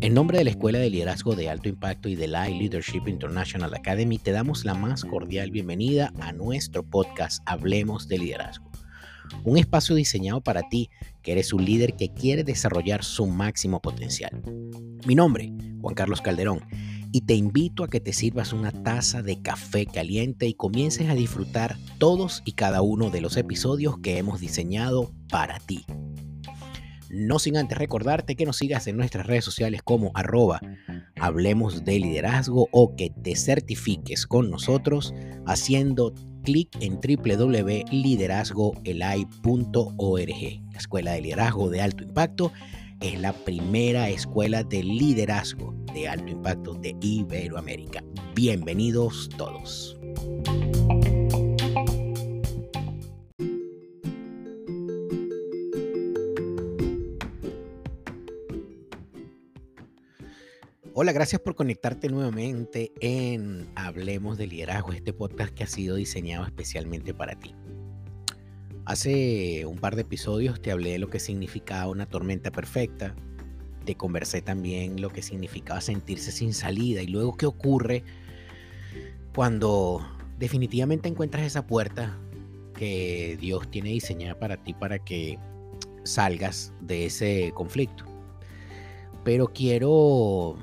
En nombre de la Escuela de Liderazgo de Alto Impacto y de la Leadership International Academy, te damos la más cordial bienvenida a nuestro podcast Hablemos de Liderazgo. Un espacio diseñado para ti, que eres un líder que quiere desarrollar su máximo potencial. Mi nombre, Juan Carlos Calderón, y te invito a que te sirvas una taza de café caliente y comiences a disfrutar todos y cada uno de los episodios que hemos diseñado para ti. No sin antes recordarte que nos sigas en nuestras redes sociales como arroba hablemos de liderazgo o que te certifiques con nosotros haciendo clic en www.liderazgoelai.org. La Escuela de Liderazgo de Alto Impacto es la primera escuela de liderazgo de alto impacto de Iberoamérica. Bienvenidos todos. Hola, gracias por conectarte nuevamente en Hablemos de Liderazgo, este podcast que ha sido diseñado especialmente para ti. Hace un par de episodios te hablé de lo que significaba una tormenta perfecta, te conversé también lo que significaba sentirse sin salida y luego qué ocurre cuando definitivamente encuentras esa puerta que Dios tiene diseñada para ti para que salgas de ese conflicto. Pero quiero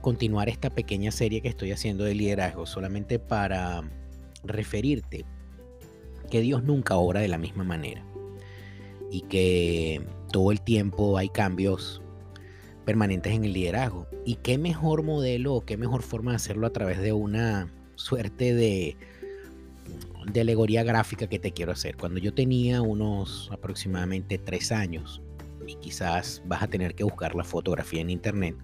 continuar esta pequeña serie que estoy haciendo de liderazgo solamente para referirte que Dios nunca obra de la misma manera y que todo el tiempo hay cambios permanentes en el liderazgo. Y qué mejor modelo o qué mejor forma de hacerlo a través de una suerte de, de alegoría gráfica que te quiero hacer. Cuando yo tenía unos aproximadamente tres años, y quizás vas a tener que buscar la fotografía en internet,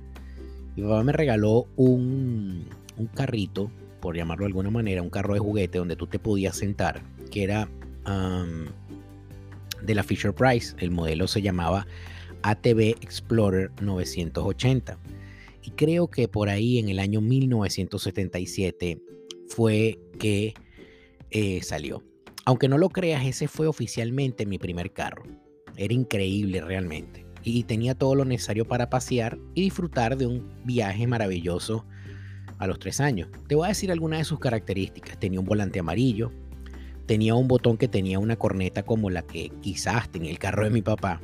mi papá me regaló un, carrito, por llamarlo de alguna manera, un carro de juguete donde tú te podías sentar, que era de la Fisher Price. El modelo se llamaba ATV Explorer 980. Y creo que por ahí en el año 1977 fue que eh, salió. Aunque no lo creas, ese fue oficialmente mi primer carro. Era increíble realmente y tenía todo lo necesario para pasear y disfrutar de un viaje maravilloso a los tres años. Te voy a decir algunas de sus características. Tenía un volante amarillo, tenía un botón que tenía una corneta como la que quizás tenía el carro de mi papá.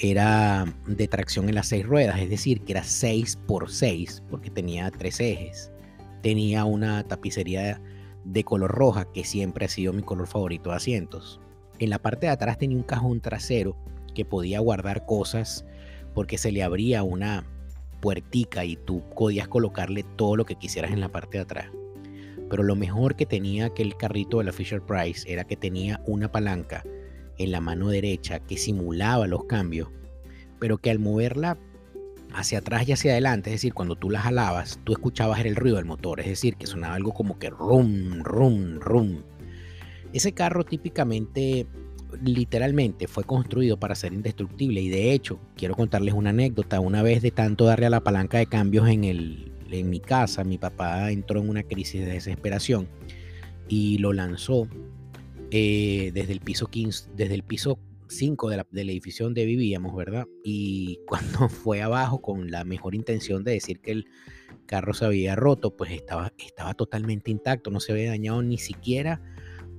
Era de tracción en las seis ruedas, es decir, que era 6 por 6 porque tenía tres ejes. Tenía una tapicería de color roja, que siempre ha sido mi color favorito de asientos. En la parte de atrás tenía un cajón trasero que podía guardar cosas porque se le abría una puertica y tú podías colocarle todo lo que quisieras en la parte de atrás. Pero lo mejor que tenía aquel carrito de la Fisher Price era que tenía una palanca en la mano derecha que simulaba los cambios, pero que al moverla hacia atrás y hacia adelante, es decir, cuando tú la jalabas, tú escuchabas el ruido del motor, es decir, que sonaba algo como que rum, rum, rum. Ese carro típicamente literalmente fue construido para ser indestructible y de hecho quiero contarles una anécdota una vez de tanto darle a la palanca de cambios en, el, en mi casa mi papá entró en una crisis de desesperación y lo lanzó eh, desde el piso 15 desde el piso 5 de del edificio donde vivíamos verdad y cuando fue abajo con la mejor intención de decir que el carro se había roto pues estaba, estaba totalmente intacto no se había dañado ni siquiera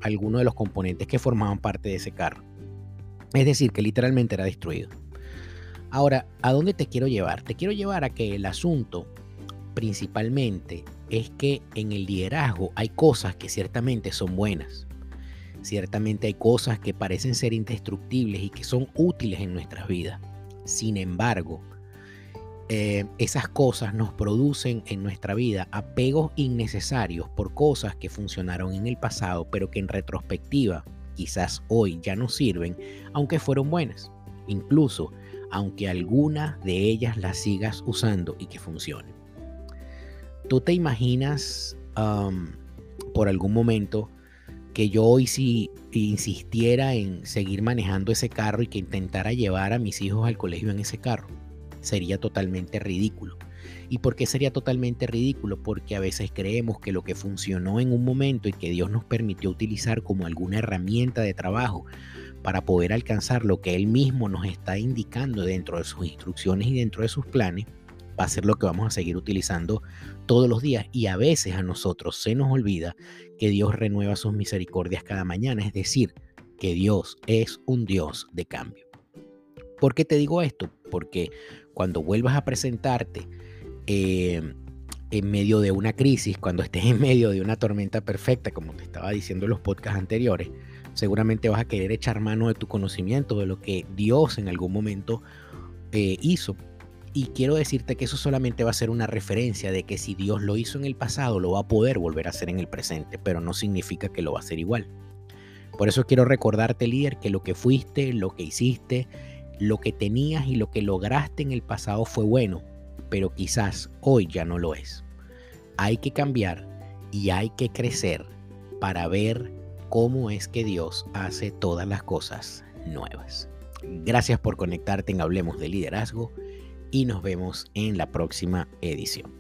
algunos de los componentes que formaban parte de ese carro. Es decir, que literalmente era destruido. Ahora, ¿a dónde te quiero llevar? Te quiero llevar a que el asunto principalmente es que en el liderazgo hay cosas que ciertamente son buenas. Ciertamente hay cosas que parecen ser indestructibles y que son útiles en nuestras vidas. Sin embargo, eh, esas cosas nos producen en nuestra vida apegos innecesarios por cosas que funcionaron en el pasado, pero que en retrospectiva quizás hoy ya no sirven, aunque fueron buenas. Incluso aunque alguna de ellas las sigas usando y que funcionen. ¿Tú te imaginas por algún momento que yo hoy si insistiera en seguir manejando ese carro y que intentara llevar a mis hijos al colegio en ese carro? sería totalmente ridículo. ¿Y por qué sería totalmente ridículo? Porque a veces creemos que lo que funcionó en un momento y que Dios nos permitió utilizar como alguna herramienta de trabajo para poder alcanzar lo que Él mismo nos está indicando dentro de sus instrucciones y dentro de sus planes, va a ser lo que vamos a seguir utilizando todos los días. Y a veces a nosotros se nos olvida que Dios renueva sus misericordias cada mañana, es decir, que Dios es un Dios de cambio. ¿Por qué te digo esto? Porque cuando vuelvas a presentarte eh, en medio de una crisis, cuando estés en medio de una tormenta perfecta, como te estaba diciendo en los podcasts anteriores, seguramente vas a querer echar mano de tu conocimiento, de lo que Dios en algún momento eh, hizo. Y quiero decirte que eso solamente va a ser una referencia de que si Dios lo hizo en el pasado, lo va a poder volver a hacer en el presente, pero no significa que lo va a hacer igual. Por eso quiero recordarte, líder, que lo que fuiste, lo que hiciste, lo que tenías y lo que lograste en el pasado fue bueno, pero quizás hoy ya no lo es. Hay que cambiar y hay que crecer para ver cómo es que Dios hace todas las cosas nuevas. Gracias por conectarte en Hablemos de Liderazgo y nos vemos en la próxima edición.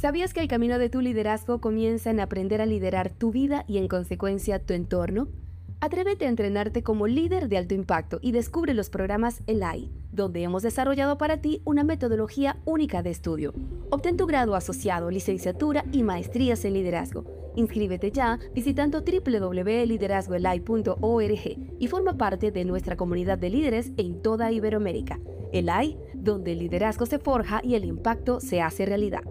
¿Sabías que el camino de tu liderazgo comienza en aprender a liderar tu vida y en consecuencia tu entorno? Atrévete a entrenarte como líder de alto impacto y descubre los programas ELAI, donde hemos desarrollado para ti una metodología única de estudio. Obtén tu grado asociado, licenciatura y maestrías en liderazgo. Inscríbete ya visitando www.liderazgoelai.org y forma parte de nuestra comunidad de líderes en toda Iberoamérica. ELAI, donde el liderazgo se forja y el impacto se hace realidad.